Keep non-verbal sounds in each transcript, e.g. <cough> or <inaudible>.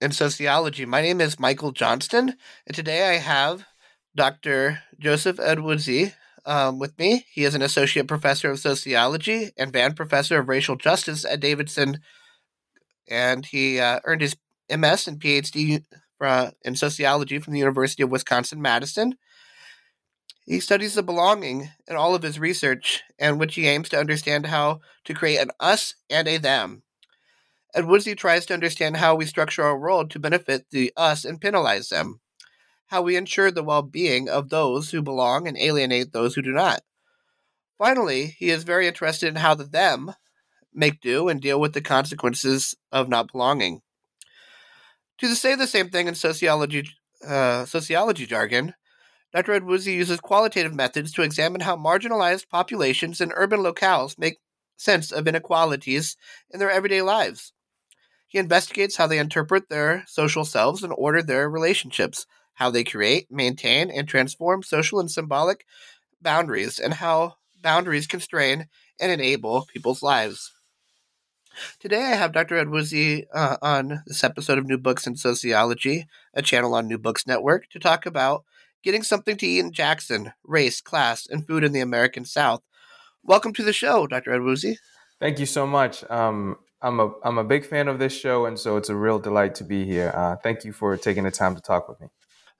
in Sociology. My name is Michael Johnston, and today I have Dr. Joseph Ewoodzie um, with me. He is an associate professor of sociology and Vann professor of racial justice at Davidson, and he uh, earned his MS and PhD uh, in sociology from the University of Wisconsin Madison. He studies the belonging in all of his research, and which he aims to understand how to create an us and a them. Ewoodzie tries to understand how we structure our world to benefit the us and penalize them, how we ensure the well being of those who belong and alienate those who do not. Finally, he is very interested in how the them make do and deal with the consequences of not belonging. To say the same thing in sociology, uh, sociology jargon, Dr. Ewoodzie uses qualitative methods to examine how marginalized populations in urban locales make sense of inequalities in their everyday lives. He investigates how they interpret their social selves and order their relationships, how they create, maintain, and transform social and symbolic boundaries, and how boundaries constrain and enable people's lives. Today, I have Dr. Ewoodzie uh, on this episode of New Books in Sociology, a channel on New Books Network, to talk about getting something to eat in Jackson, race, class, and food in the American South. Welcome to the show, Dr. Ewoodzie. Thank you so much. Um, I'm a I'm a big fan of this show, and so it's a real delight to be here. Uh, thank you for taking the time to talk with me.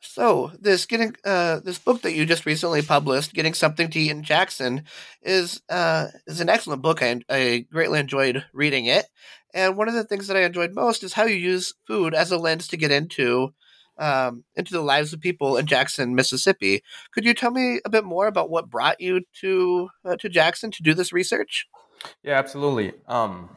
So this getting uh, this book that you just recently published, "Getting Something to Eat in Jackson," is uh, is an excellent book. I, I greatly enjoyed reading it, and one of the things that I enjoyed most is how you use food as a lens to get into um, into the lives of people in Jackson, Mississippi. Could you tell me a bit more about what brought you to uh, to Jackson to do this research? Yeah, absolutely. Um,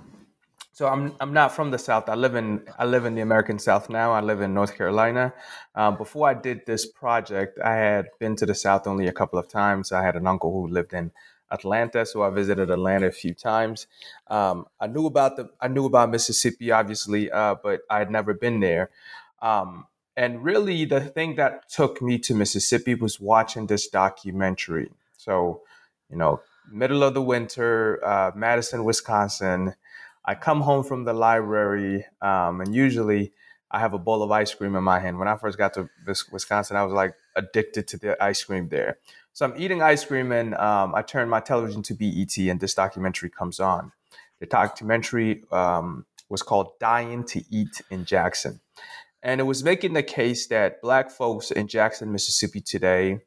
so I'm I'm not from the South. I live in I live in the American South now. I live in North Carolina. Um, before I did this project, I had been to the South only a couple of times. I had an uncle who lived in Atlanta, so I visited Atlanta a few times. Um, I knew about the I knew about Mississippi, obviously, uh, but I had never been there. Um, and really, the thing that took me to Mississippi was watching this documentary. So, you know, middle of the winter, uh, Madison, Wisconsin I come home from the library, um, and usually I have a bowl of ice cream in my hand. When I first got to Wisconsin, I was like addicted to the ice cream there. So I'm eating ice cream, and um, I turn my television to BET, and this documentary comes on. The documentary um, was called "Dying to Eat in Jackson," and it was making the case that Black folks in Jackson, Mississippi today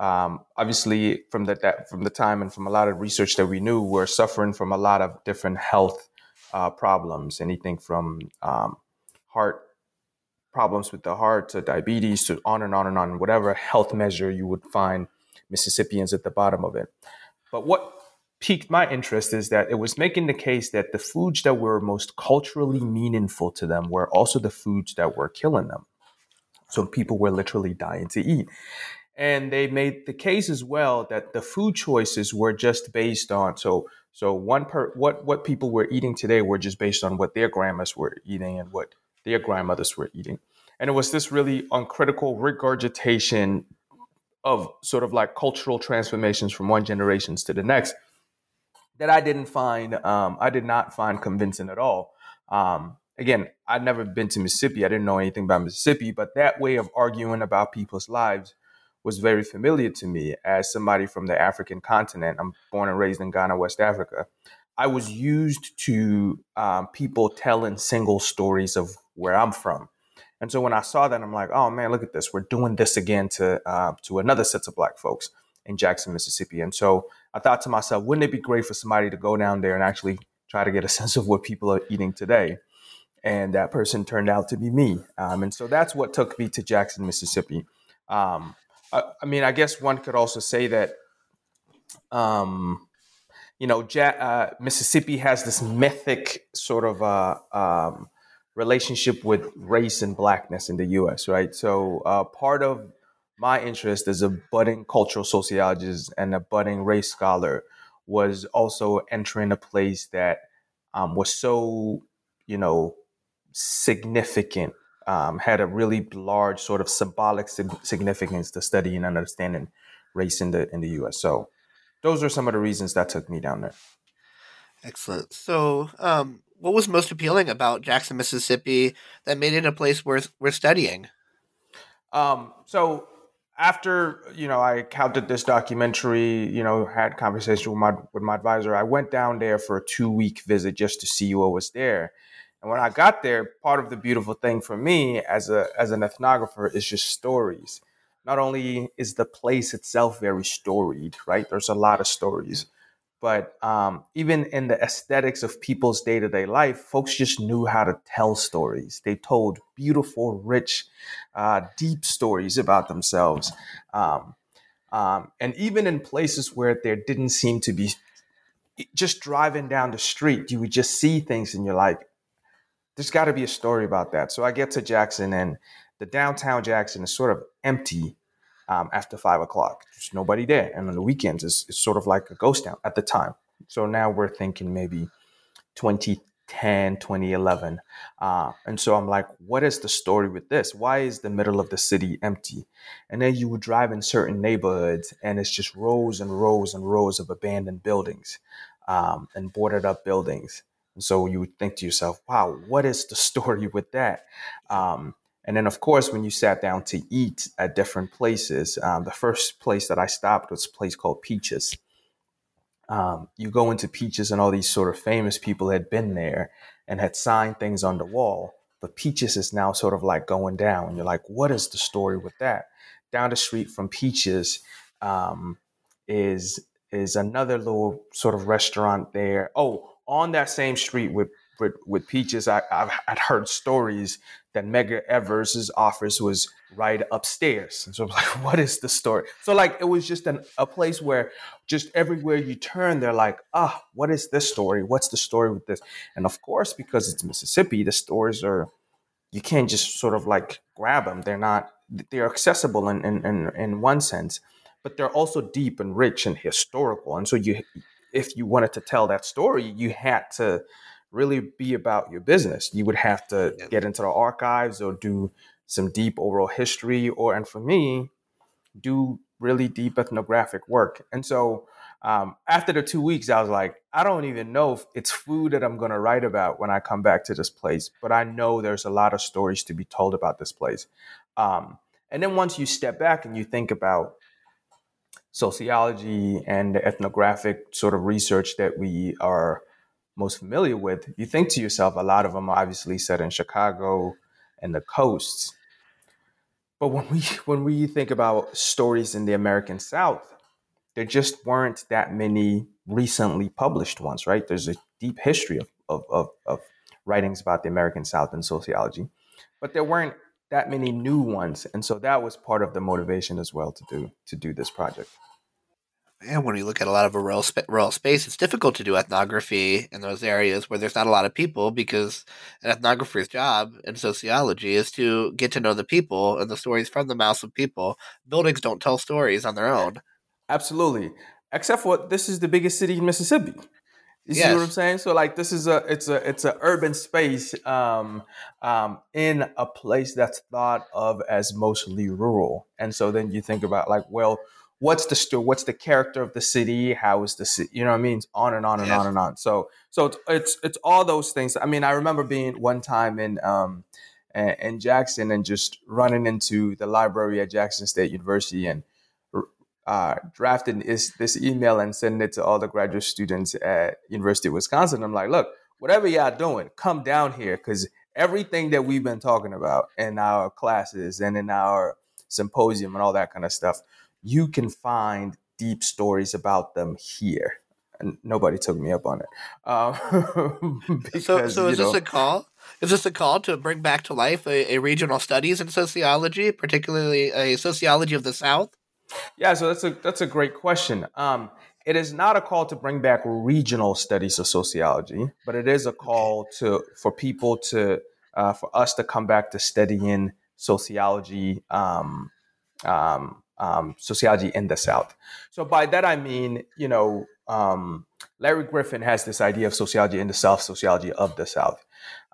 um, obviously from the that, from the time and from a lot of research that we knew were suffering from a lot of different health uh, problems, anything from um, heart problems with the heart to diabetes to on and on and on, whatever health measure you would find Mississippians at the bottom of it. But what piqued my interest is that it was making the case that the foods that were most culturally meaningful to them were also the foods that were killing them. So people were literally dying to eat. And they made the case as well that the food choices were just based on so so one per what what people were eating today were just based on what their grandmas were eating and what their grandmothers were eating. And it was this really uncritical regurgitation of sort of like cultural transformations from one generation to the next that I didn't find, um, I did not find convincing at all. Um, again, I'd never been to Mississippi. I didn't know anything about Mississippi, but that way of arguing about people's lives was very familiar to me as somebody from the African continent. I'm born and raised in Ghana, West Africa. I was used to um, people telling single stories of where I'm from. And so when I saw that, I'm like, oh man, look at this. We're doing this again to uh, to another set of black folks in Jackson, Mississippi. And so I thought to myself, wouldn't it be great for somebody to go down there and actually try to get a <laughs> sense of what people are eating today? And that person turned out to be me. Um, and so that's what took me to Jackson, Mississippi. Um, I, I, mean, I guess one could also say that, um, you know, ja- uh, Mississippi has this mythic sort of uh, um, relationship with race and blackness in the U.S. Right. So uh, part of my interest as a budding cultural sociologist and a budding race scholar was also entering a place that um, was so, you know, significant, um, had a really large sort of symbolic significance to studying and understanding race in the in the U.S. So, those are some of the reasons that took me down there. Excellent. So, um, what was most appealing about Jackson, Mississippi, that made it a place worth worth studying? Um, so after you know I counted this documentary, you know, had conversation with my with my advisor, I went down there for a two week visit just to see what was there. And when I got there, part of the beautiful thing for me as a as an ethnographer is just stories. Not only is the place itself very storied, right? There's a lot of stories, but um, even in the aesthetics of people's day to day life, folks just knew how to tell stories. They told beautiful, rich, uh, deep stories about themselves. Um, um, and even in places where there didn't seem to be, just driving down the street, you would just see things and you're like, there's got to be a story about that. So I get to Jackson and the downtown Jackson is sort of empty um, after five o'clock. There's nobody there. And on the weekends, it's, it's, sort of like a ghost town at the time. So now we're thinking maybe 2010, 2011. Uh, and so I'm like, what is the story with this? Why is the middle of the city empty? And then you would drive in certain neighborhoods and it's just rows and rows and rows of abandoned buildings um, and boarded up buildings. And so you would think to yourself, wow, what is the <laughs> story with that? Um, and then, of course, when you sat down to eat at different places, um, the first place that I stopped was a place called Peaches. Um, you go into Peaches, and all these sort of famous people had been there and had signed things on the wall. But Peaches is now sort of like going down. You're like, what is the story with that? Down the street from Peaches um, is is another little sort of restaurant there. Oh, on that same street with with, with Peaches, I, I've, I'd heard stories that Medgar Evers' office was right upstairs. And so I was like, <laughs> what is the story? So like it was just an, a place where just everywhere you turn, they're like, ah, oh, what is this story? What's the story with this? And of course, because it's Mississippi, the stories are you can't just sort of like grab them. They're not they're accessible in in, in, in one sense, but they're also deep and rich and historical. And so you if you wanted to tell that story, you had to really be about your business. You would have to yeah. get into the archives or do some deep oral history, or, and for me, do really deep ethnographic work. And so um, after the two weeks, I was like, I don't even know if it's food that I'm going to write about when I come back to this place, but I know there's a lot of stories to be told about this place. Um, and then once you step back and you think about sociology and the ethnographic sort of research that we are most familiar with, you think to yourself, a lot of them are obviously set in Chicago and the coasts. But when we <laughs> when we think about stories in the American South, there just weren't that many recently published ones, right? There's a deep history of, of, of, of writings about the American South in sociology, but there weren't that many new ones. And so that was part of the motivation as well to do to do this project and when you look at a lot of a rural, sp- rural space, it's difficult to do ethnography in those areas where there's not a lot of people because an ethnographer's job in sociology is to get to know the people and the stories from the mouths of people. Buildings don't tell stories on their own. Absolutely. Except for this is the biggest city in Mississippi. You see what I'm saying? So like this is a it's a it's an urban space um, um, in a place that's thought of as mostly rural. And so then you think about like, well, what's the sto- what's the character of the city? How is the city? You know what I mean? On and on and yes. on and on. So so it's, it's it's all those things. I mean, I remember being one time in um in Jackson and just running into the library at Jackson State University and uh, is this email and sending it to all the graduate students at University of Wisconsin. I'm like, look, whatever y'all doing, come down here because everything that we've been talking about in our classes and in our symposium and all that kind of stuff, you can find deep stories about them here. And nobody took me up on it. Um, <laughs> <laughs> because, so, so is know, this a call? Is this a call to bring back to life a, a regional studies in sociology, particularly a sociology of the South? Yeah, so that's a that's a great question. Um, it is not a call to bring back regional studies of sociology, but it is a call to for people to uh, for us to come back to studying sociology, um, um, um sociology in the South. So by that I mean, you know, um, Larry Griffin has this idea of sociology in the South, sociology of the South.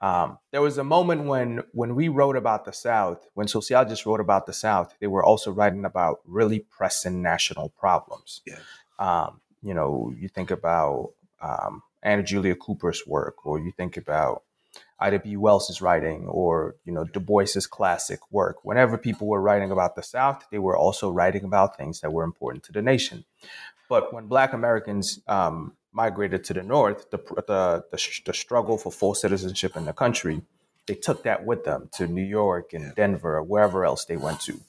Um, there was a moment when when we wrote about the South, when sociologists wrote about the South, they were also writing about really pressing national problems. Yeah. Um, you know, you think about um, Anna Julia Cooper's work, or you think about Ida B. Wells's writing, or you know Du Bois's classic work. Whenever people were writing about the South, they were also writing about things that were important to the nation. But when Black Americans um, migrated to the north, the, the, the, the, struggle for full citizenship in the country, they took that with them to New York and Denver or wherever else they went to.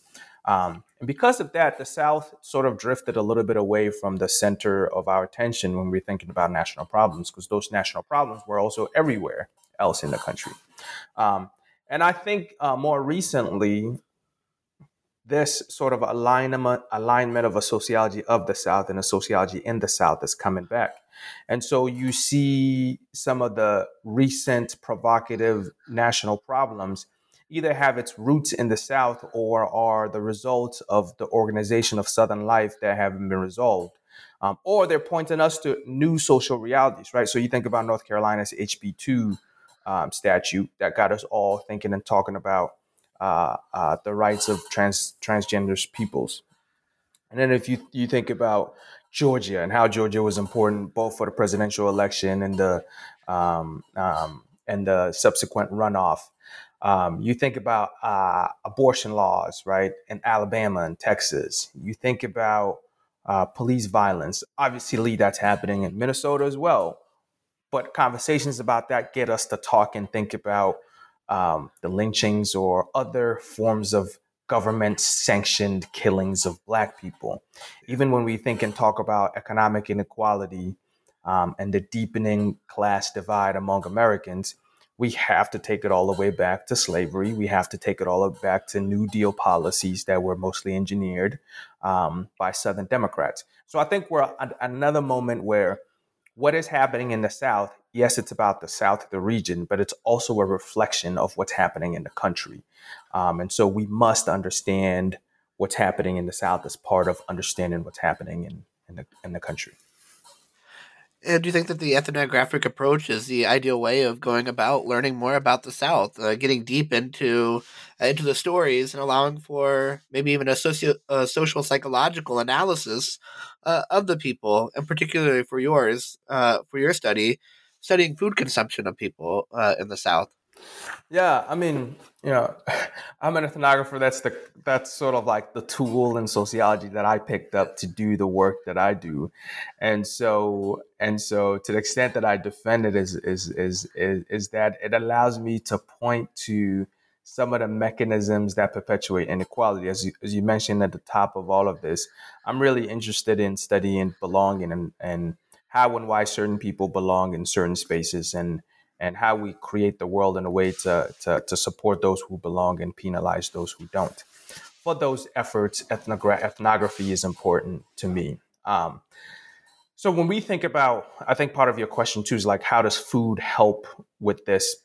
Um, and because of that, the South sort of drifted a little bit away from the center of our attention when we're thinking about national problems, because those national problems were also everywhere else in the country. Um, and I think uh, more recently, this sort of alignment alignment of a sociology of the South and a sociology in the South is coming back. And so you see some of the recent provocative national problems either have its roots in the South or are the results of the organization of Southern life that haven't been resolved. Um, or they're pointing us to new social realities, right? So you think about North Carolina's HB2 um, statute that got us all thinking and talking about the rights of trans transgender peoples. And then if you you think about Georgia and how Georgia was important both for the presidential election and the um, um, and the subsequent runoff. Um, you think about uh, abortion laws, right, in Alabama and Texas. You think about uh, police violence. Obviously, that's happening in Minnesota as well. But conversations about that get us to talk and think about um, the lynchings or other forms of government sanctioned killings of black people. Even when we think and talk about economic inequality um, and the deepening class divide among Americans, we have to take it all the way back to slavery. We have to take it all back to New Deal policies that were mostly engineered um, by Southern Democrats. So I think we're at another moment where what is happening in the South, yes, it's about the South, the region, but it's also a reflection of what's happening in the country. Um, and so we must understand what's happening in the South as part of understanding what's happening in, in, the, in the country. And do you think that the ethnographic approach is the ideal way of going about learning more about the South, uh, getting deep into uh, into the stories, and allowing for maybe even a socio a social psychological analysis uh, of the people, and particularly for yours, uh, for your study, studying food consumption of people uh, in the South? Yeah, I mean, you know, <laughs> I'm an ethnographer. That's the that's sort of like the tool in sociology that I picked up to do the work that I do, and so and so to the extent that I defend it is is is is, is that it allows me to point to some of the mechanisms that perpetuate inequality. As you, as you mentioned at the top of all of this, I'm really interested in studying belonging and, and how and why certain people belong in certain spaces and and how we create the world in a way to, to, to support those who belong and penalize those who don't. For those efforts, ethnogra- ethnography is important to me. Um, so when we think about, I think part of your question too is like, how does food help with this?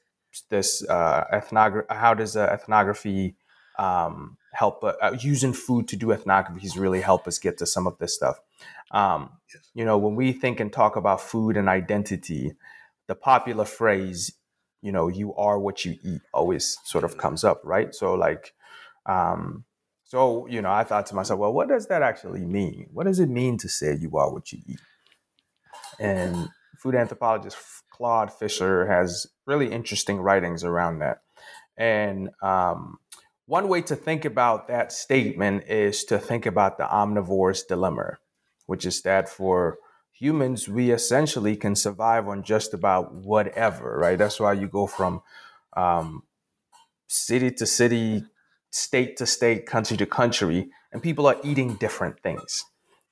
This uh, ethnography? How does uh, ethnography um, help uh, uh, using food to do ethnographies really help us get to some of this stuff. Um, yes. You know, when we think and talk about food and identity, the popular phrase, you know, you are what you eat always sort of comes up, right? So, like, um, so, you know, I thought to myself, well, what does that actually mean? What does it mean to say you are what you eat? And food anthropologist Claude Fischler has really interesting writings around that. And um, one way to think about that statement is to think about the omnivore's dilemma, which is that for humans, we essentially can survive on just about whatever, right? That's why you go from um, city to city, state to state, country to country, and people are eating different things.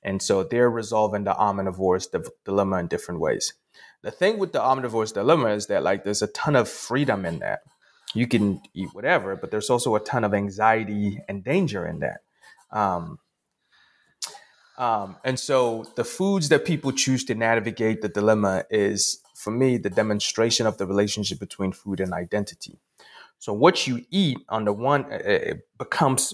And so they're resolving the omnivore's dilemma in different ways. The thing with the omnivore's dilemma is that like there's a ton of freedom in that. You can eat whatever, but there's also a ton of anxiety and danger in that. Um, um, and so the foods that people choose to navigate the dilemma is, for me, the demonstration of the relationship between food and identity. So what you eat on the one it becomes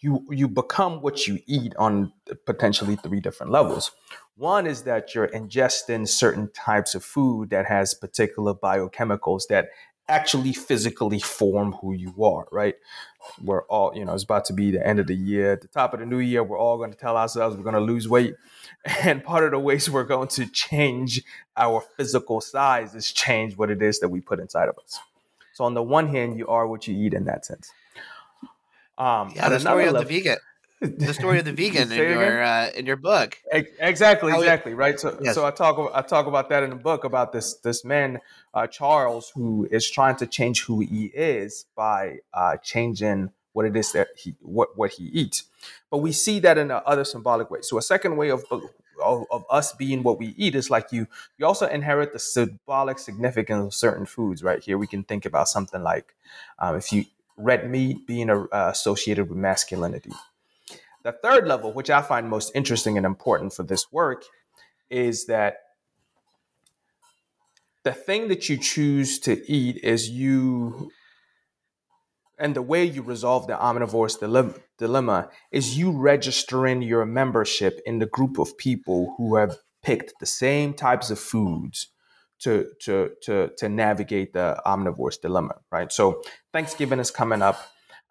you you become what you eat on potentially three different levels. One is that you're ingesting certain types of food that has particular biochemicals that actually physically form who you are, right? We're all, you know, it's about to be the end of the year. At the top of the new year, we're all going to tell ourselves we're going to lose weight. <laughs> And part of the ways we're going to change our physical size is change what it is that we put inside of us. So on the one hand, you are what you eat in that sense. Um, yeah, the story level, of the vegan, the story of the <laughs> vegan in your uh, in your book. Exactly, exactly, right. So, yes. so I talk I talk about that in the book about this this man uh, Charles who is trying to change who he is by uh, changing what it is that he what what he eats. But we see that in other symbolic ways. So a second way of of, of, us being what we eat is like you you also inherit the symbolic significance of certain foods right here we can think about something like um, if you red meat being uh, associated with masculinity the third level, which I find most interesting and important for this work, is that the thing that you choose to eat is you, and the way you resolve the omnivore's dilemma is you registering your membership in the group of people who have picked the same types of foods to to to to navigate the omnivore's dilemma, right? So Thanksgiving is coming up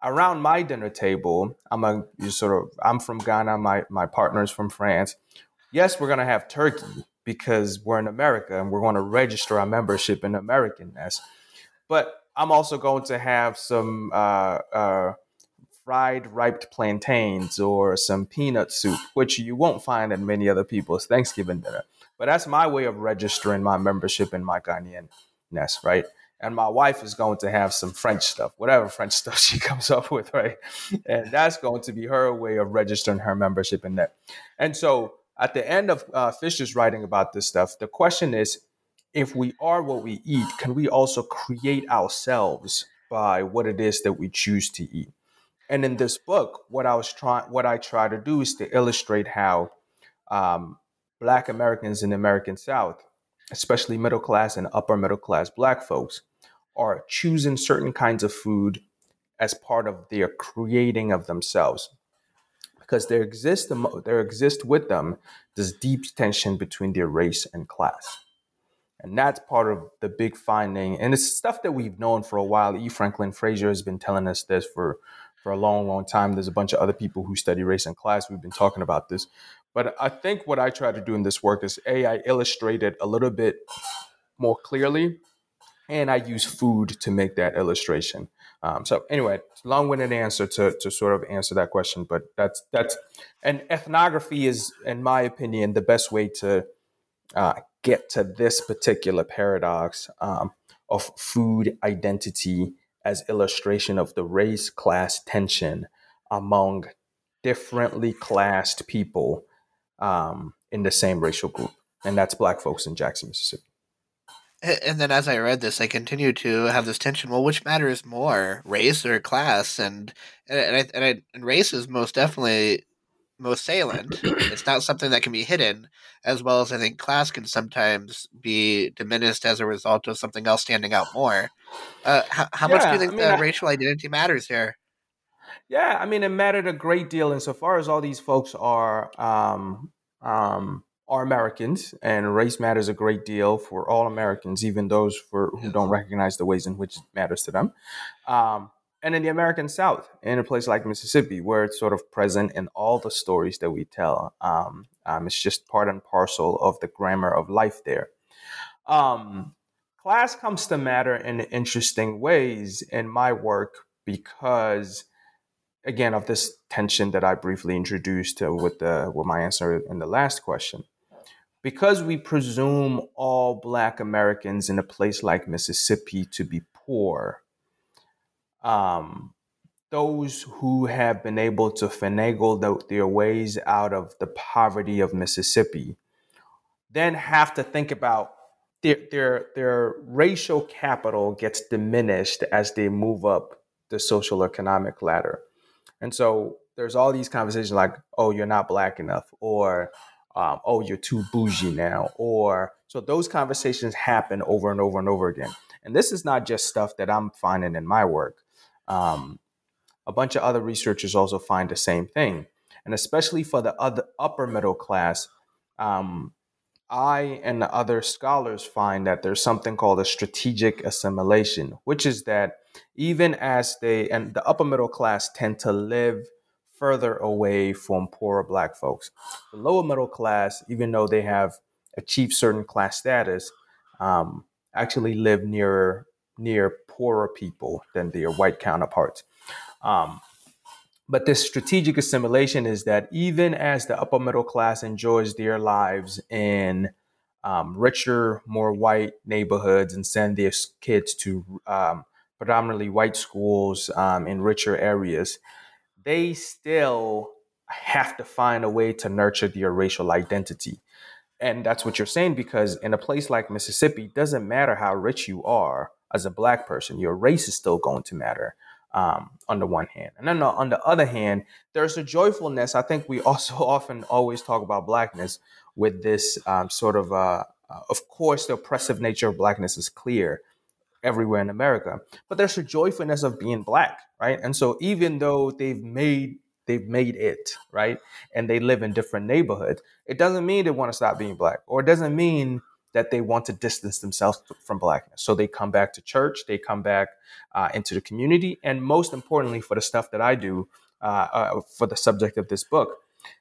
around my dinner table, I'm a sort of I'm from Ghana, my my partner's from France. Yes, we're gonna have turkey because we're in America and we're to register our membership in Americanness. But I'm also going to have some uh, uh, fried ripe plantains or some peanut soup, which you won't find at many other people's Thanksgiving dinner. But that's my way of registering my membership in my Ghanaianness, right? And my wife is going to have some French stuff, whatever French <laughs> stuff she comes up with, right? And that's going to be her way of registering her membership in that. And so at the end of uh, Fischler's writing about this stuff, the question is if we are what we eat, can we also create ourselves by what it is that we choose to eat? And in this book, what I was trying, what I try to do is to illustrate how um, Black Americans in the American South, especially middle class and upper middle class Black folks, are choosing certain kinds of food as part of their creating of themselves. Because there exists there exists with them this deep tension between their race and class. And that's part of the big finding. And it's stuff that we've known for a while. E. Franklin frazier has been telling us this for for a long long time. There's a bunch of other people who study race and class. We've been talking about this. But i think what i try to do in this work is a i illustrate it a little bit more clearly and I use food to make that illustration. Um, so anyway, long-winded answer to, to sort of answer that question, but that's that's and ethnography is, in my opinion, the best way to uh, get to this particular paradox um, of food identity as illustration of the race class tension among differently classed people um, in the same racial group, and that's Black folks in Jackson, Mississippi and then as I read this, I continued to have this tension. Well, which matters more, race or class? And and I, and, I, and race is most definitely most salient. it's not something that can be hidden, as well as I think class can sometimes be diminished as a result of something else standing out more. Uh, how, how yeah, much do you think I mean, the racial identity matters here? Yeah, I mean, it mattered a great deal insofar as all these folks are um, um, are Americans, and race matters a great deal for all Americans, even those for who don't recognize the ways in which it matters to them. Um, and in the American South, in a place like Mississippi, where it's sort of present in all the stories that we tell, um, um, it's just part and parcel of the grammar of life there. Um, class comes to matter in interesting ways in my work because again of this tension that I briefly introduced uh, with the with my answer in the last question. Because we presume all black Americans in a place like Mississippi to be poor, um, those who have been able to finagle the, their ways out of the poverty of Mississippi then have to think about their, their, their racial capital gets diminished as they move up the social economic ladder. And so there's all these conversations like, oh, you're not black enough, or um, oh, you're too bougie now, or so those conversations happen over and over and over again. And this is not just stuff that I'm finding in my work. Um, a bunch of other researchers also find the same thing. And especially for the other upper middle class, um, I and the other scholars find that there's something called a strategic assimilation, which is that even as they and the upper middle class tend to live further away from poorer black folks, the lower middle class, even though they have achieved certain class status, um, actually live nearer near poorer people than their white counterparts. Um, but this strategic assimilation is that even as the upper middle class enjoys their lives in um, richer, more white neighborhoods and send their kids to um, predominantly white schools um, in richer areas, they still have to find a way to nurture their racial identity. And that's what you're saying because in a place like Mississippi, doesn't matter how rich you are as a black person, your race is still going to matter um, on the one hand. And then on the other hand, there's a joyfulness. I think we <laughs> also often always talk about blackness with this um, sort of, uh, of course, the oppressive nature of blackness is clear everywhere in America, but there's a joyfulness of being black, right? And so even though they've made they've made it, right? And they live in different neighborhoods, it doesn't mean they want to stop being black, or it doesn't mean that they want to distance themselves from blackness. So they come back to church, they come back uh, into the community, and most importantly, for the stuff that I do uh, uh, for the subject of this book,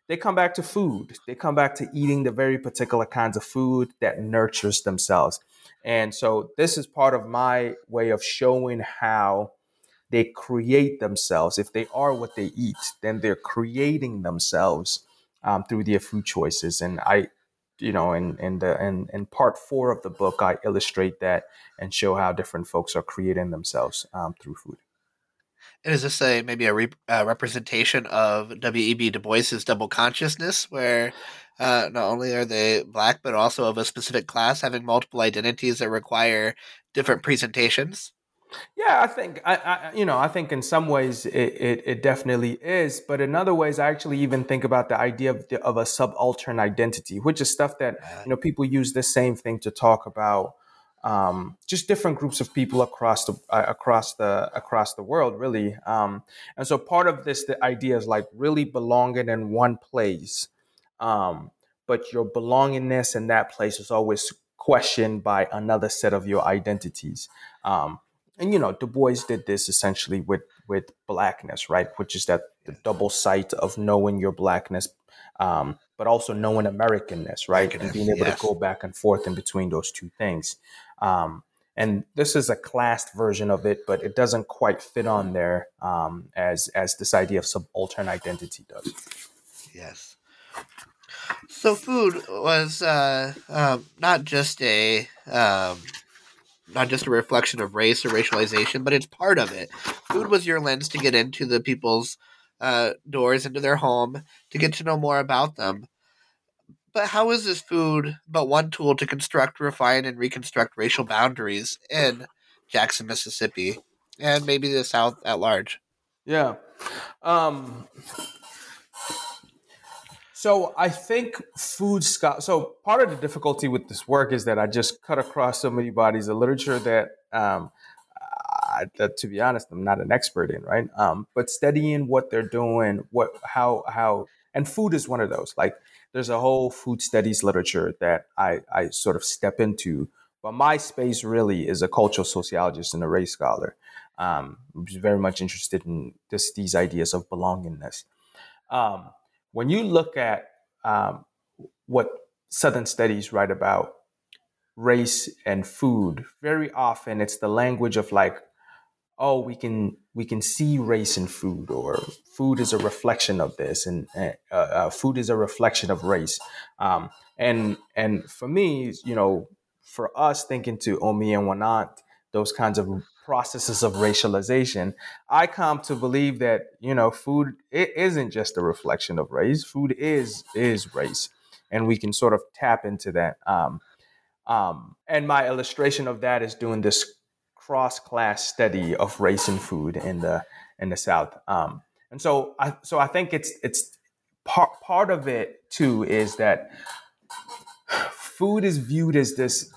they come back to food. They come back to eating the very particular kinds of food that nurtures themselves. And so this is part of my way of showing how they create themselves. If they are what they eat, then they're creating themselves um, through their food choices. And I you know, in in the in, in part four of the book, I illustrate that and show how different folks are creating themselves um, through food. And is this a maybe a re- uh, representation of W.E.B. Du Bois's double consciousness, where uh, not only are they black, but also of a specific class, having multiple identities that require different presentations? Yeah, I think I, I, you know I think in some ways it, it, it, definitely is, but in other ways I actually even think about the idea of, the, of a subaltern identity, which is stuff that you know people use the same thing to talk about um, just different groups of people across the uh, across the across the world, really. Um, and so part of this the idea is like really belonging in one place, um, but your belongingness in that place is always questioned by another set of your identities. Um, and you know Du Bois did this essentially with with blackness, right? Which is that the double sight of knowing your blackness, um, but also knowing Americanness, right? And being able yes. to go back and forth in between those two things. Um, and this is a classed version of it, but it doesn't quite fit on there um, as as this idea of subaltern identity does. Yes. So food was uh, um, not just a um, not just a reflection of race or racialization, but it's part of it. Food was your lens to get into the people's uh, doors, into their home, to get to know more about them. But how is this food but one tool to construct, refine, and reconstruct racial boundaries in Jackson, Mississippi, and maybe the South at large? Yeah. Um, so I think food. So part of the difficulty with this work is that I just cut across so many bodies of literature that um, I, to be honest, I'm not an expert in, right? Um, but studying what they're doing, what, how, how, and food is one of those. Like, there's a whole food studies literature that I, I sort of step into. But my space really is a cultural sociologist and a race scholar. Um, I'm very much interested in just these ideas of belongingness. Um, when you look at um, what Southern studies write about race and food, very often it's the language of like, oh, we can we can see race in food, or food is a reflection of this, and uh, uh, food is a reflection of race. Um, and and for me, you know, for us thinking to Omi and Winant, those kinds of processes of racialization, I come to believe that you know, food it isn't just a reflection of race. Food is is race, and we can sort of tap into that. Um, um, and my illustration of that is doing this cross class study of race and food in the in the South. Um, and so I so I think it's it's part part of it too is that food is viewed as this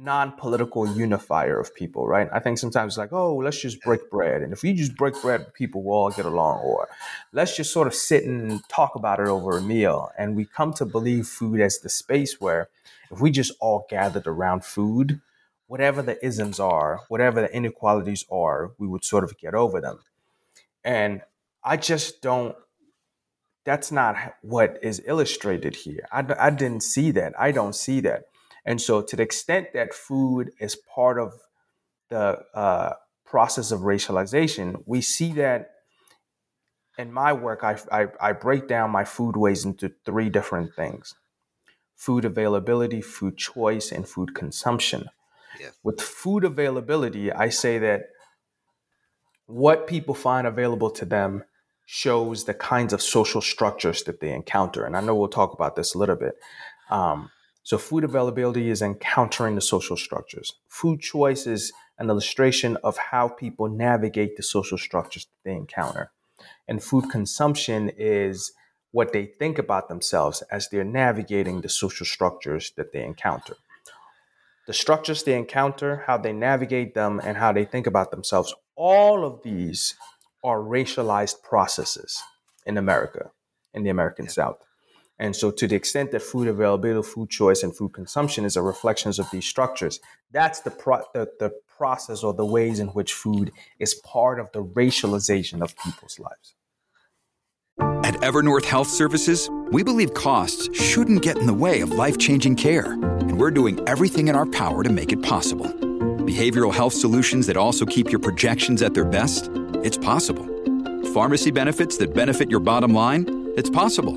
non-political unifier of people, right? I think sometimes it's like, oh, let's just break bread, and if we just break bread, people will all get along, or let's just sort of sit and talk about it over a meal. And we come to believe food as the space where if we just all gathered around food, whatever the isms are, whatever the inequalities are, we would sort of get over them. And I just don't, that's not what is illustrated here. I, I didn't see that. I don't see that. And so, to the extent that food is part of the uh, process of racialization, we see that in my work, I, I, I break down my food ways into three different things food availability, food choice, and food consumption. Yes. With food availability, I say that what people find available to them shows the kinds of social structures that they encounter. And I know we'll talk about this a little bit. Um, so, food availability is encountering the social structures. Food choice is an illustration of how people navigate the social structures that they encounter. And food consumption is what they think about themselves as they're navigating the social structures that they encounter the structures they encounter, how they navigate them, and how they think about themselves. All of these are racialized processes in America, in the American. South. And so, to the extent that food availability, food choice, and food consumption is a reflections of these structures, that's the, pro- the, the process or the ways in which food is part of the racialization of people's lives. At Evernorth Health Services, we believe costs shouldn't get in the way of life changing care, and we're doing everything in our power to make it possible. Behavioral health solutions that also keep your projections at their best? It's possible. Pharmacy benefits that benefit your bottom line? It's possible.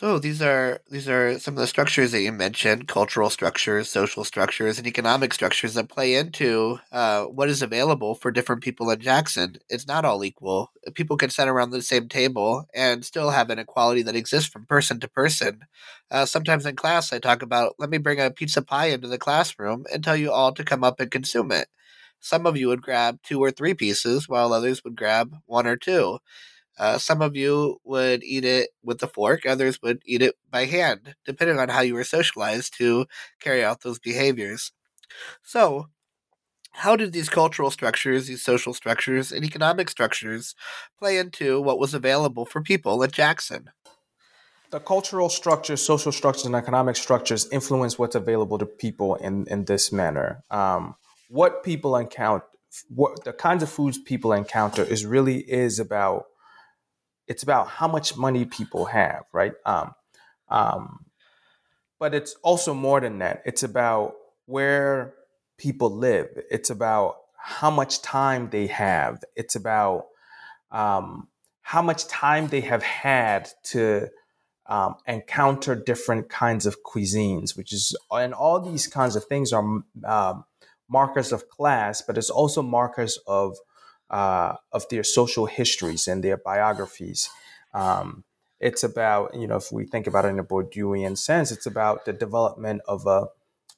So these are these are some of the structures that you mentioned: cultural structures, social structures, and economic structures that play into uh, what is available for different people in Jackson. It's not all equal. People can sit around the same table and still have inequality that exists from person to person. Uh, sometimes in class, I talk about let me bring a pizza pie into the classroom and tell you all to come up and consume it. Some of you would grab two or three pieces, while others would grab one or two. Uh, some of you would eat it with a fork, others would eat it by hand, depending on how you were socialized to carry out those behaviors. So, how did these cultural structures, these social structures, and economic structures play into what was available for people at Jackson? The cultural structures, social structures, and economic structures influence what's available to people in, in this manner. Um, what people encounter, what the kinds of foods people encounter is really is about it's about how much money people have, right? Um, um, but it's also more than that. It's about where people live. It's about how much time they have. It's about um, how much time they have had to um, encounter different kinds of cuisines, which is, and all these kinds of things are um, markers of class, but it's also markers of uh, of their social histories and their biographies. Um, it's about, you know, if we think about it in a Bourdieuian sense, it's about the development of a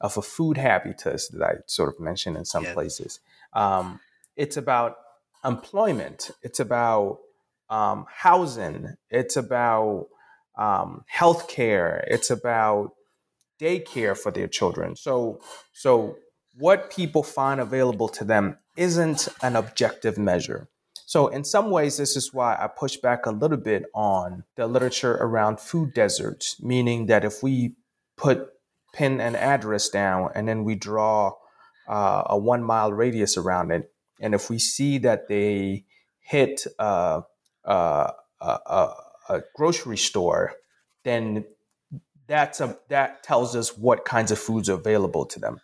of a food habitus that I sort of mentioned in some yeah. places. Um, it's about employment. It's about um, housing. It's about um, healthcare. It's about daycare for their children. So, so what people find available to them isn't an objective measure. So, in some ways, this is why I push back a little bit on the literature around food deserts, meaning that if we put pin an address down and then we draw uh, a one mile radius around it, and if we see that they hit uh, uh, a, a grocery store, then that's a, that tells us what kinds of foods are available to them.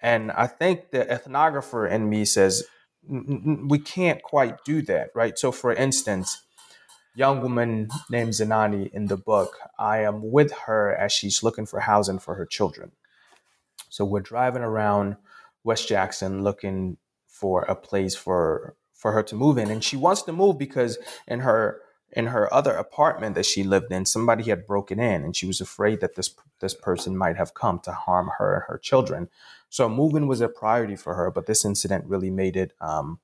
And I think the ethnographer in me says we can't quite do that, right? So, for instance, young woman named Zenani in the book, I am with her as she's looking for housing for her children. So we're driving around West Jackson looking for a place for for her to move in, and she wants to move because in her in her other apartment that she lived in, somebody had broken in, and she was afraid that this this person might have come to harm her and her children. So moving was a priority for her, but this incident really made it um,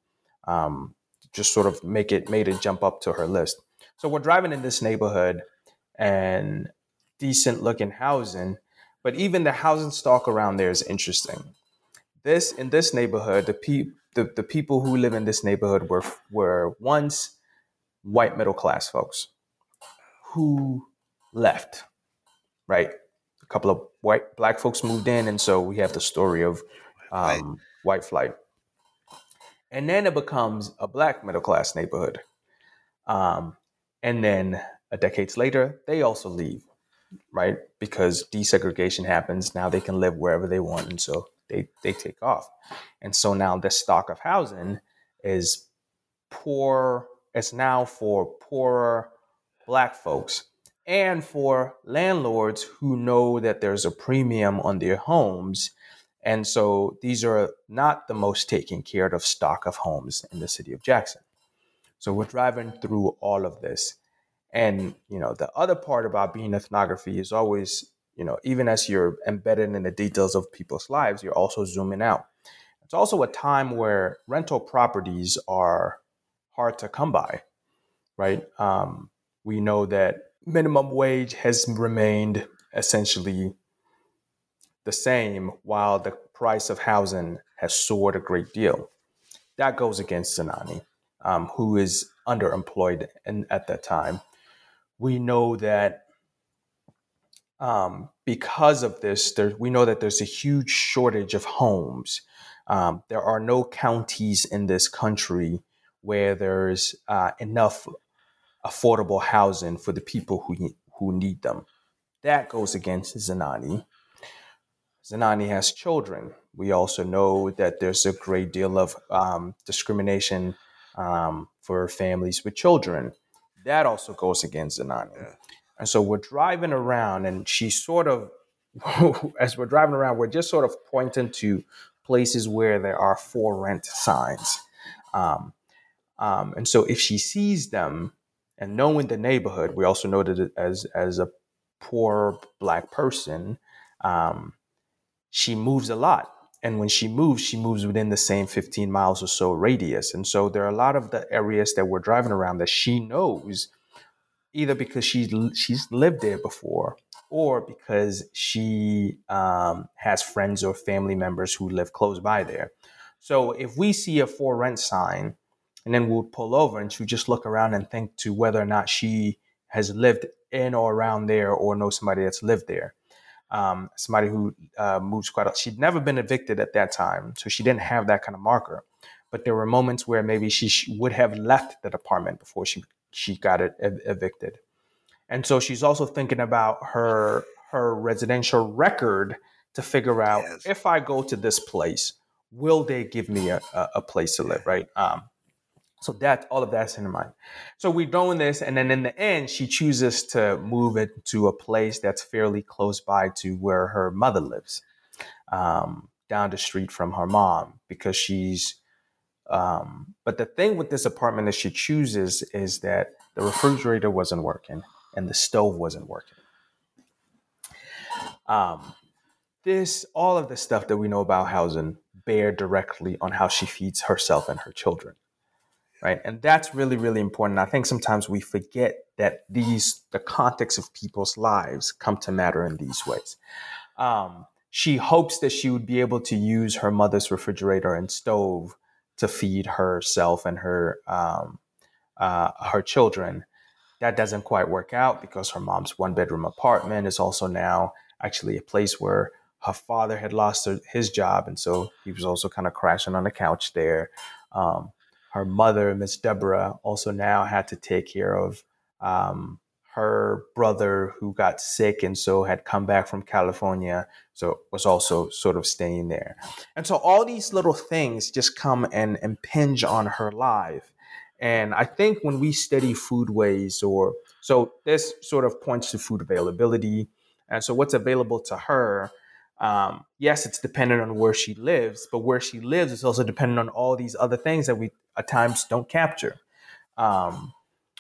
um, just sort of make it made it jump up to her list. So we're driving in this neighborhood and decent looking housing, but even the housing stock around there is interesting. This in this neighborhood, the pe- the, the people who live in this neighborhood were were once white middle class folks who left, right? A couple of white black folks moved in, and so we have the story of um, white flight. And then it becomes a black middle class neighborhood. Um, and then a decades later, they also leave, right? Because desegregation happens. Now they can live wherever they want. And so they, they take off. And so now the stock of housing is poor it's now for poorer black folks and for landlords who know that there's a premium on their homes. And so these are not the most taken care of stock of homes in the city of Jackson. So we're driving through all of this. And, you know, the other part about being ethnography is always, you know, even as you're embedded in the details of people's lives, you're also zooming out. It's also a time where rental properties are hard to come by, right? Um, we know that minimum wage has remained essentially the same while the price of housing has soared a great deal. That goes against Zenani, um, who is underemployed in, at that time. We know that um, because of this, there, we know that there's a huge shortage of homes. Um, there are no counties in this country where there's uh, enough affordable housing for the people who who need them. That goes against Zenani. Zenani has children. We also know that there's a great deal of um, discrimination um, for families with children. That also goes against Zenani. Yeah. And so we're driving around, and she sort of, <laughs> as we're driving around, we're just sort of pointing to places where there are for rent signs. Um, um, and so if she sees them and knowing the neighborhood, we also know that as as a poor black person, um, she moves a lot. And when she moves, she moves within the same 15 miles or so radius. And so there are a lot of the areas that we're driving around that she knows, either because she's she's lived there before, or because she um, has friends or family members who live close by there. So if we see a for rent sign and then we'll pull over and she'll just look around and think to whether or not she has lived in or around there or know somebody that's lived there. Um, somebody who uh, moves quite a She'd never been evicted at that time, so she didn't have that kind of marker. But there were moments where maybe she would have left the apartment before she she got it ev- evicted. And so she's also thinking about her her residential record to figure out yes. if I go to this place, will they give me a, a, a place to live, right? Um, so that all of that's in mind. So we're doing this, and then in the end, she chooses to move it to a place that's fairly close by to where her mother lives, um, down the street from her mom, because she's. Um, but the thing with this apartment that she chooses is that the refrigerator wasn't working and the stove wasn't working. Um, this all of the stuff that we know about housing bear directly on how she feeds herself and her children right? And that's really really important. I think sometimes we forget that these the context of people's lives come to matter in these ways. Um, she hopes that she would be able to use her mother's refrigerator and stove to feed herself and her um, uh, her children. That doesn't quite work out because her mom's one bedroom apartment is also now actually a place where her father had lost his job and so he was also kind of crashing on the couch there. Um, her mother, Miss Deborah, also now had to take care of um, her brother who got sick and so had come back from California, so was also sort of staying there. And so all these little things just come and impinge on her life. And I think when we study foodways, or so this sort of points to food availability. And so what's available to her um, yes, it's dependent on where she lives, but where she lives is also dependent on all these other things that we at times don't capture. Um,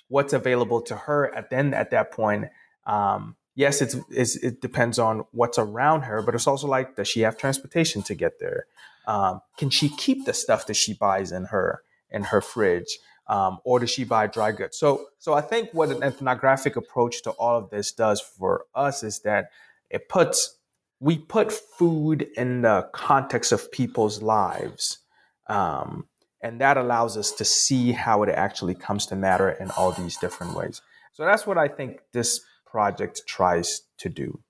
what's available to her at then at that point? Um, yes, it's, it's, it depends on what's around her, but it's also like, does she have transportation to get there? Um, can she keep the stuff that she buys in her in her fridge? Um, or does she buy dry goods? So, so I think what an ethnographic approach to all of this does for us is that it puts we put food in the context of people's lives. Um, and that allows us to see how it actually comes to matter in all these different ways. So that's what I think this project tries to do.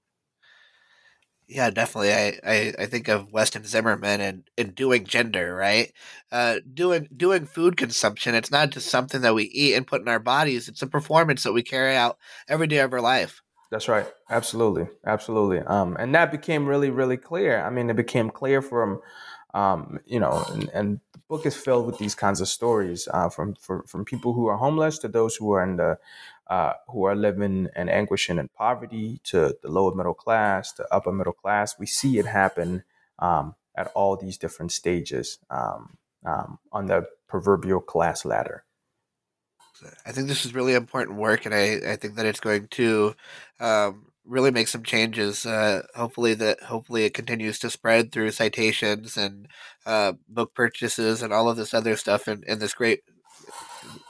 Yeah, definitely. I, I, I think of West and Zimmerman and, and doing gender, right? Uh, doing doing food consumption. It's not just something that we eat and put in our bodies. It's a performance that we carry out every day of our life. That's right. Absolutely. Absolutely. Um, and that became really, really clear. I mean, it became clear from, um, you know, and, and, book is filled with these kinds of stories uh, from, for, from people who are homeless to those who are in the, uh, who are living in anguish and in poverty to the lower middle class, to upper middle class. We see it happen um, at all these different stages um, um, on the proverbial class ladder. I think this is really important work, and I, I think that it's going to um, really make some changes. Uh, hopefully that hopefully it continues to spread through citations and uh, book purchases and all of this other stuff. And, and this great,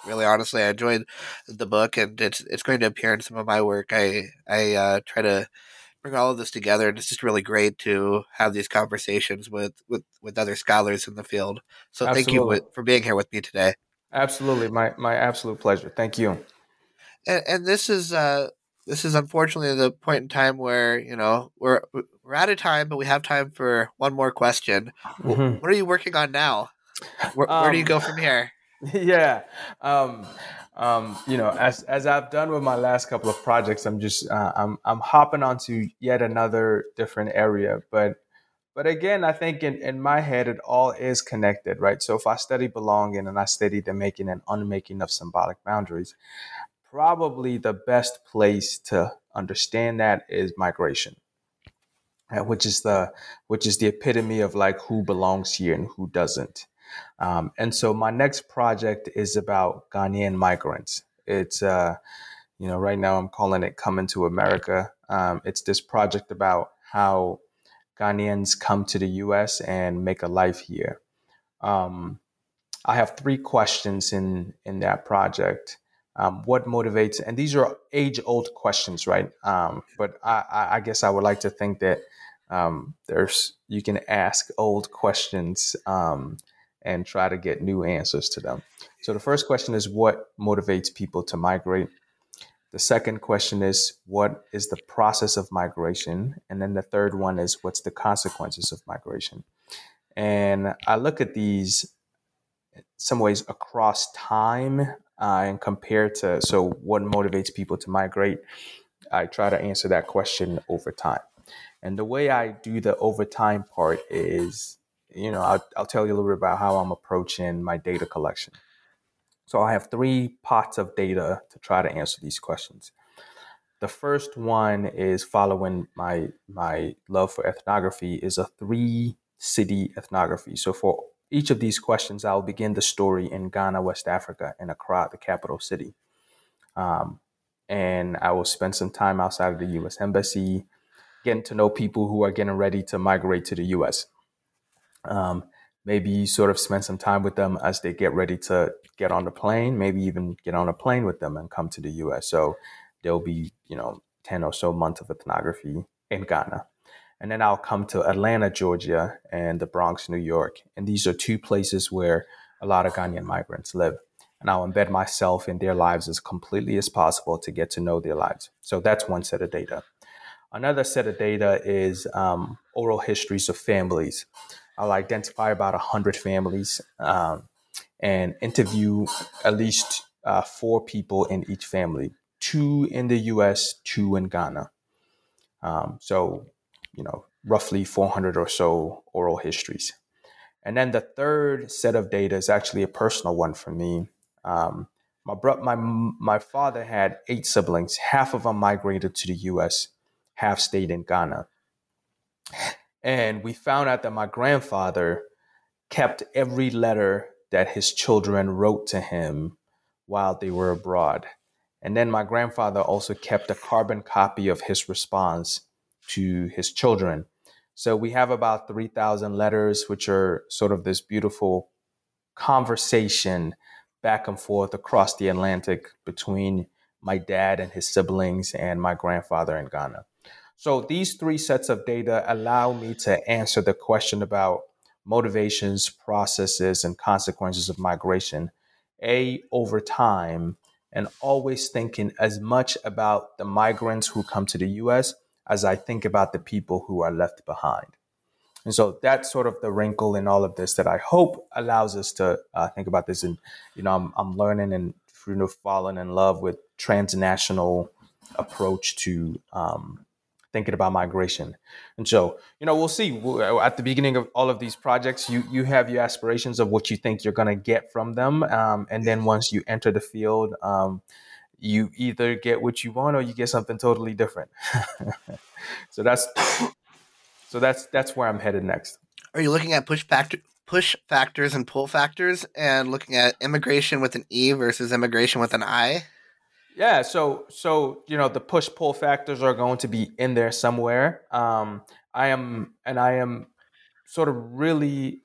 really honestly, I enjoyed the book, and it's it's going to appear in some of my work. I I uh, try to bring all of this together, and it's just really great to have these conversations with with with other scholars in the field. So Absolutely. thank you for being here with me today. Absolutely, my my absolute pleasure. Thank you. And, and this is uh, this is unfortunately the point in time where you know we're we're out of time, but we have time for one more question. Mm-hmm. What are you working on now? Where, um, where do you go from here? <laughs> Yeah, um, um, you know, as as I've done with my last couple of projects, I'm just uh, I'm I'm hopping onto yet another different area, but but again, I think in, in my head, it all is connected, right? So if I study belonging and I study the making and unmaking of symbolic boundaries, probably the best place to understand that is migration, uh, which is the which is the epitome of like who belongs here and who doesn't. Um, and so my next project is about Ghanaian migrants. It's uh, you know right now I'm calling it Coming to America. Um, it's this project about how Ghanaians come to the US and make a life here. Um, I have three questions in, in that project. Um, what motivates, and these are age old questions, right? Um, but I, I, guess I would like to think that um, there's you can ask old questions um, and try to get new answers to them. So the first question is what motivates people to migrate? The second question is, what is the process of migration? And then the third one is, what's the consequences of migration? And I look at these some ways across time uh, and compare to, so what motivates people to migrate? I try to answer that question over time. And the way I do the over time part is, you know, I'll, I'll tell you a little bit about how I'm approaching my data collection. So I have three pots of data to try to answer these questions. The first one is following my my love for ethnography is a three city ethnography. So for each of these questions, I'll begin the story in Ghana, West Africa, in Accra, the capital city. Um, and I will spend some time outside of the U.S. Embassy, getting to know people who are getting ready to migrate to the U.S. Um, maybe sort of spend some time with them as they get ready to get on the plane, maybe even get on a plane with them and come to the US. So there'll be, you know, 10 or so months of ethnography in Ghana. And then I'll come to Atlanta, Georgia, and the Bronx, New York. And these are two places where a lot of Ghanaian migrants live. And I'll embed myself in their lives as completely as possible to get to know their lives. So that's one set of data. Another set of data is um, oral histories of families. I'll identify about 100 families um, and interview at least uh, four people in each family two in the US, two in Ghana. Um, so, you know, roughly 400 or so oral histories. And then the third set of data is actually a personal one for me. Um, my, bro- my, my father had eight siblings. Half of them migrated to the US, half stayed in Ghana. And we found out that my grandfather kept every letter that his children wrote to him while they were abroad. And then my grandfather also kept a carbon copy of his response to his children. So we have about 3,000 letters, which are sort of this beautiful conversation back and forth across the Atlantic between my dad and his siblings and my grandfather in Ghana. So these three sets of data allow me to answer the question about motivations, processes, and consequences of migration, A, over time, and always thinking as much about the migrants who come to the US as I think about the people who are left behind. And so that's sort of the wrinkle in all of this that I hope allows us to uh, think about this. And, you know, I'm, I'm learning and you know, falling in love with transnational approach to um, thinking about migration. And so, you know, we'll see. At the beginning of all of these projects, you you have your aspirations of what you think you're going to get from them, um, and then once you enter the field, um, you either get what you want or you get something totally different. <laughs> so that's so that's that's where I'm headed next. Are you looking at push factor push factors and pull factors and looking at immigration with an E versus immigration with an I? Yeah, so so you know the push pull factors are going to be in there somewhere. Um, I am and I am sort of really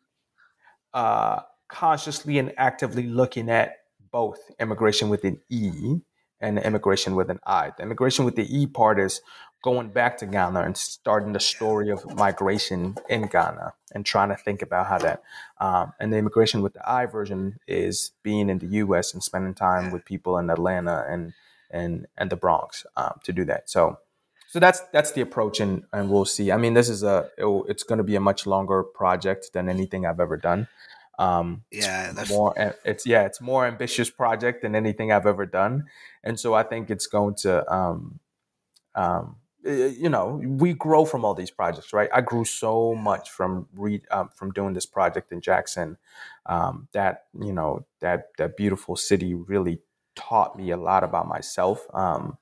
uh, consciously and actively looking at both immigration with an E and immigration with an I. The immigration with the E part is going back to Ghana and starting the story of migration in Ghana and trying to think about how that. Um, and the immigration with the I version is being in the U.S. and spending time with people in Atlanta and and and the Bronx um, to do that. So. So that's that's the approach, and, and we'll see. I mean, this is a it, it's going to be a much longer project than anything I've ever done. Um, yeah, it's more. It's yeah, it's more ambitious project than anything I've ever done, and so I think it's going to um, um, you know we grow from all these projects right? I grew so much from read um, from doing this project in jackson um, that you know that that beautiful city really taught me a lot about myself. Um,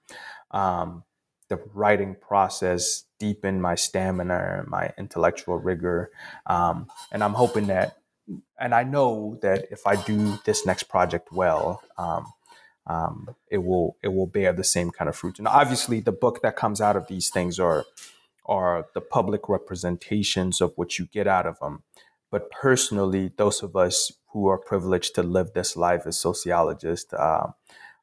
um the writing process deepened my stamina my intellectual rigor. Um, and i'm hoping that and i know that if i do this next project well um, um, it will it will bear the same kind of fruit. And obviously, the book that comes out of these things are are the public representations of what you get out of them. But personally, those of us who are privileged to live this life as sociologists, uh,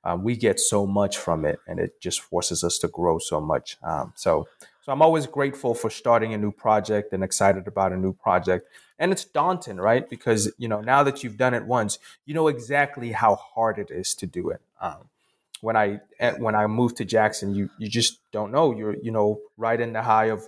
uh, we get so much from it, and it just forces us to grow so much. Um, so, so I'm always grateful for starting a new project and excited about a new project. And it's daunting right? Because you know now that you've done it once you know exactly how hard it is to do it. Um, when i eh, when i moved to jackson you you just don't know. You're you know right in the high of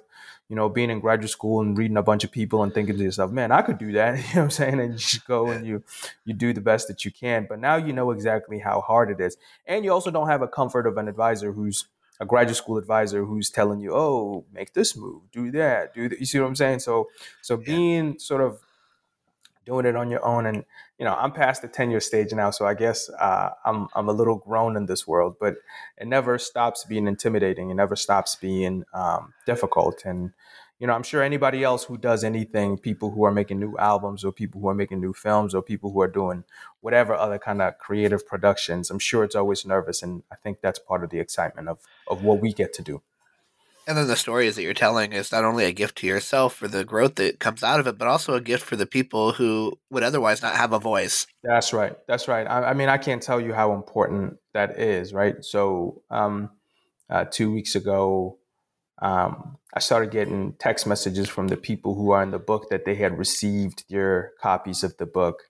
you know being in graduate school and reading a bunch of people and thinking to yourself man i could do that. <laughs> You know what i'm saying? And you just go and you you do the best that you can. But now you know exactly how hard it is. And you also don't have a comfort of an advisor who's a graduate school advisor who's telling you, "Oh, make this move, do that, do that." You see what I'm saying? So, so being sort of doing it on your own, and you know, I'm past the tenure stage now, so I guess uh, I'm I'm a little grown in this world, but it never stops being intimidating. It never stops being um, difficult, and you know, I'm sure anybody else who does anything, people who are making new albums or people who are making new films or people who are doing whatever other kind of creative productions, I'm sure it's always nervous. And I think that's part of the excitement of, of what we get to do. And then the stories that you're telling is not only a gift to yourself for the growth that comes out of it, but also a gift for the people who would otherwise not have a voice. That's right. That's right. I, I mean, I can't tell you how important that is, right? So, um, uh, two weeks ago, um, I started getting text messages from the people who are in the book that they had received their copies of the book.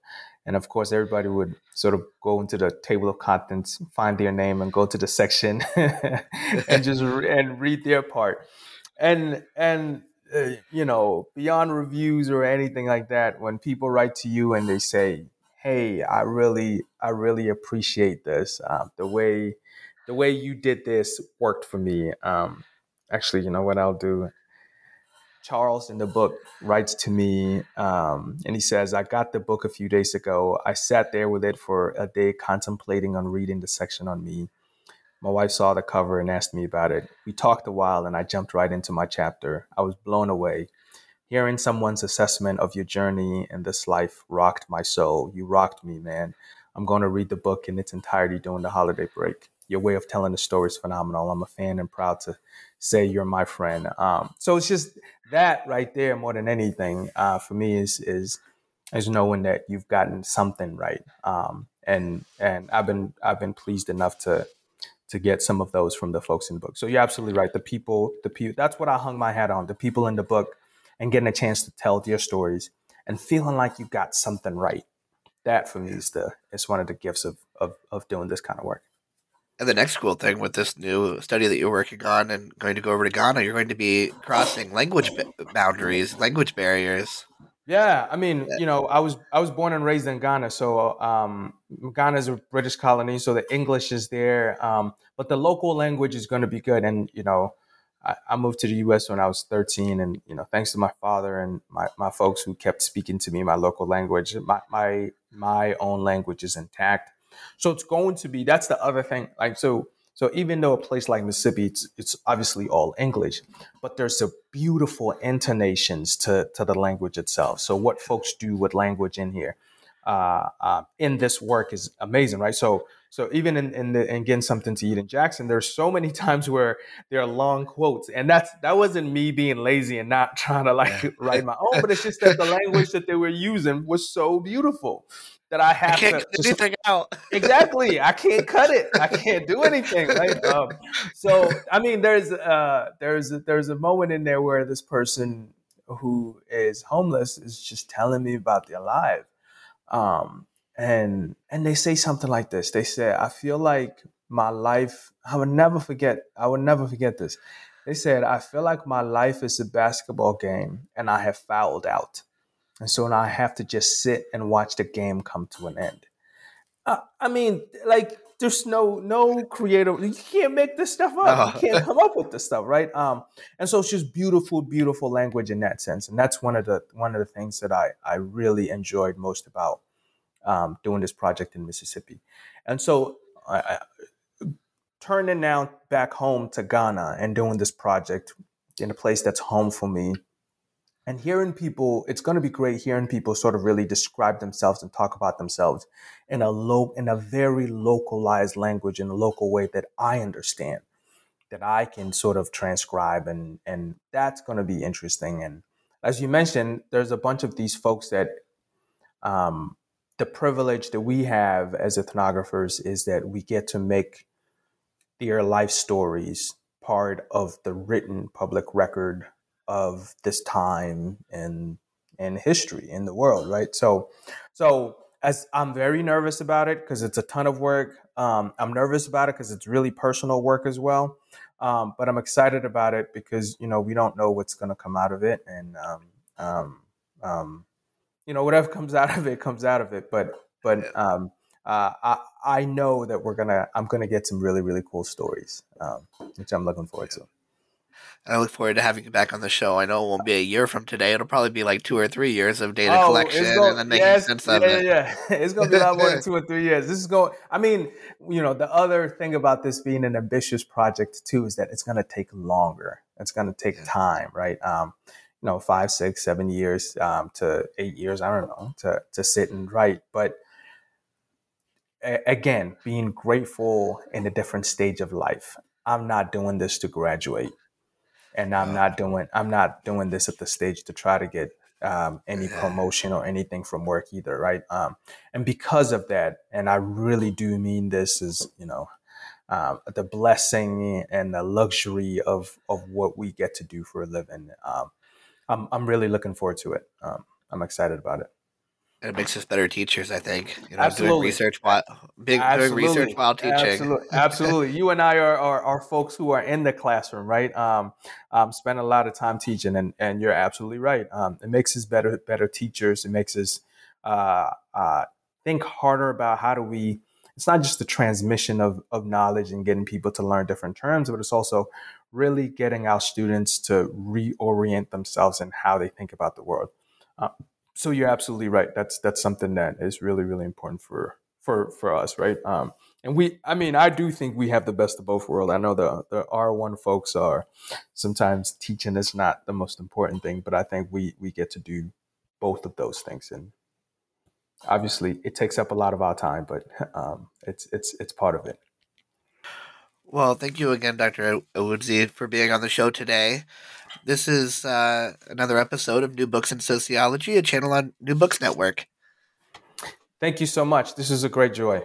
And of course, everybody would sort of go into the table of contents, find their name, and go to the section <laughs> and just re- and read their part. And and uh, you know, beyond reviews or anything like that, when people write to you and they say, "Hey, I really, I really appreciate this. Um, the way, the way you did this worked for me." Um, actually, you know what I'll do? Charles in the book writes to me um, and he says, I got the book a few days ago. I sat there with it for a day contemplating on reading the section on me. My wife saw the cover and asked me about it. We talked a while and I jumped right into my chapter. I was blown away. Hearing someone's assessment of your journey in this life rocked my soul. You rocked me, man. I'm going to read the book in its entirety during the holiday break. Your way of telling the story is phenomenal. I'm a fan and proud to say you're my friend. Um, so it's just that right there, more than anything, uh, for me is is is knowing that you've gotten something right. Um, and and I've been I've been pleased enough to to get some of those from the folks in the book. So you're absolutely right. The people, the people. That's what I hung my hat on. The people in the book, and getting a chance to tell their stories and feeling like you got something right. That for me is the is one of the gifts of of of doing this kind of work. And the next cool thing with this new study that you're working on and going to go over to Ghana, you're going to be crossing language boundaries, language barriers. Yeah, I mean, you know, I was I was born and raised in Ghana, so um, Ghana is a British colony, so the English is there, um, but the local language is going to be good. And you know, I, I, moved to the U.S. when I was 13, and you know, thanks to my father and my, my folks who kept speaking to me my local language, my my my own language is intact. So it's going to be that's the other thing. Like so so even though a place like Mississippi, it's it's obviously all English, but there's a beautiful intonations to to the language itself. So what folks do with language in here, uh, uh, in this work is amazing, right? So so even in, in the in getting something to eat in Jackson, there's so many <laughs> times where there are long quotes, and that's that wasn't me being lazy and not trying to like write my own, but it's just that the <laughs> language that they were using was so beautiful that I have I can't to cut anything out. <laughs> exactly. I can't cut it. I can't do <laughs> anything. Right. Um, so I mean, there's uh, there's there's a moment in there where this person who is homeless is just telling me about their life, um, and and they say something like this. They say, "I feel like my life. I would never forget. I would never forget this." They said, "I feel like my life is a basketball game, and I have fouled out." And so now I have to just sit and watch the game come to an end. Uh, I mean, like, there's no no creative. You can't make this stuff up. You <laughs> can't come up with this stuff, right? Um, and so it's just beautiful, beautiful language in that sense. And that's one of the one of the things that I I really enjoyed most about um, doing this project in Mississippi. And so I, I, turning now back home to Ghana and doing this project in a place that's home for me and hearing people it's going to be great hearing people sort of really describe themselves and talk about themselves in a low in a very localized language in a local way that i understand that i can sort of transcribe and and that's going to be interesting. And as you mentioned there's a bunch of these folks that um, the privilege that we have as ethnographers is that we get to make their life stories part of the written public record of this time and in history in the world, right? So, so as I'm very nervous about it because it's a ton of work. Um, I'm nervous about it because it's really personal work as well. Um, but I'm excited about it because you know we don't know what's going to come out of it, and um, um, um, you know whatever comes <laughs> out of it comes out of it. But but um, uh, I I know that we're gonna I'm gonna get some really really cool stories, um, which I'm looking forward to. I look forward to having you back on the show. I know it won't be a year from today. It'll probably be like two or three years of data oh, collection gonna, and then making yes, sense yeah, of it. Yeah, <laughs> it's going to be a lot more than <laughs> two or three years. This is going, I mean, you know, the other thing about this being an ambitious project too is that it's going to take longer. It's going to take yeah. time, right? Um, you know, five, six, seven years um, to eight years, I don't know, to, to sit and write. But again, being grateful in a different stage of life. I'm not doing this to graduate and I'm not doing I'm not doing this at the stage to try to get um, any promotion or anything from work either, right? Um, and because of that, and I really do mean this is you know um, the blessing and the luxury of of what we get to do for a living. Um, I'm I'm really looking forward to it. Um, I'm excited about it. It makes us better teachers, I think. You know, Absolutely. doing research while big Absolutely. doing research while teaching. Absolutely. Absolutely. you and I are, are, are folks who are in the classroom, right? Um, um, spend a lot of time teaching, and and you're absolutely right. Um, it makes us better better teachers. It makes us uh, uh, think harder about how do we. It's not just the transmission of of knowledge and getting people to learn different terms, but it's also really getting our students to reorient themselves in how they think about the world. Uh, so you're absolutely right. That's that's something that is really really important for for for us, right? Um, and we, I mean, I do think we have the best of both worlds. I know the the R one folks are sometimes teaching is not the most important thing, but I think we we get to do both of those things, and obviously it takes up a lot of our time, but um, it's it's it's part of it. Well, thank you again, Dr. Ewoodzie, for being on the show today. This is uh, another episode of New Books in Sociology, a channel on New Books Network. Thank you so much. This is a great joy.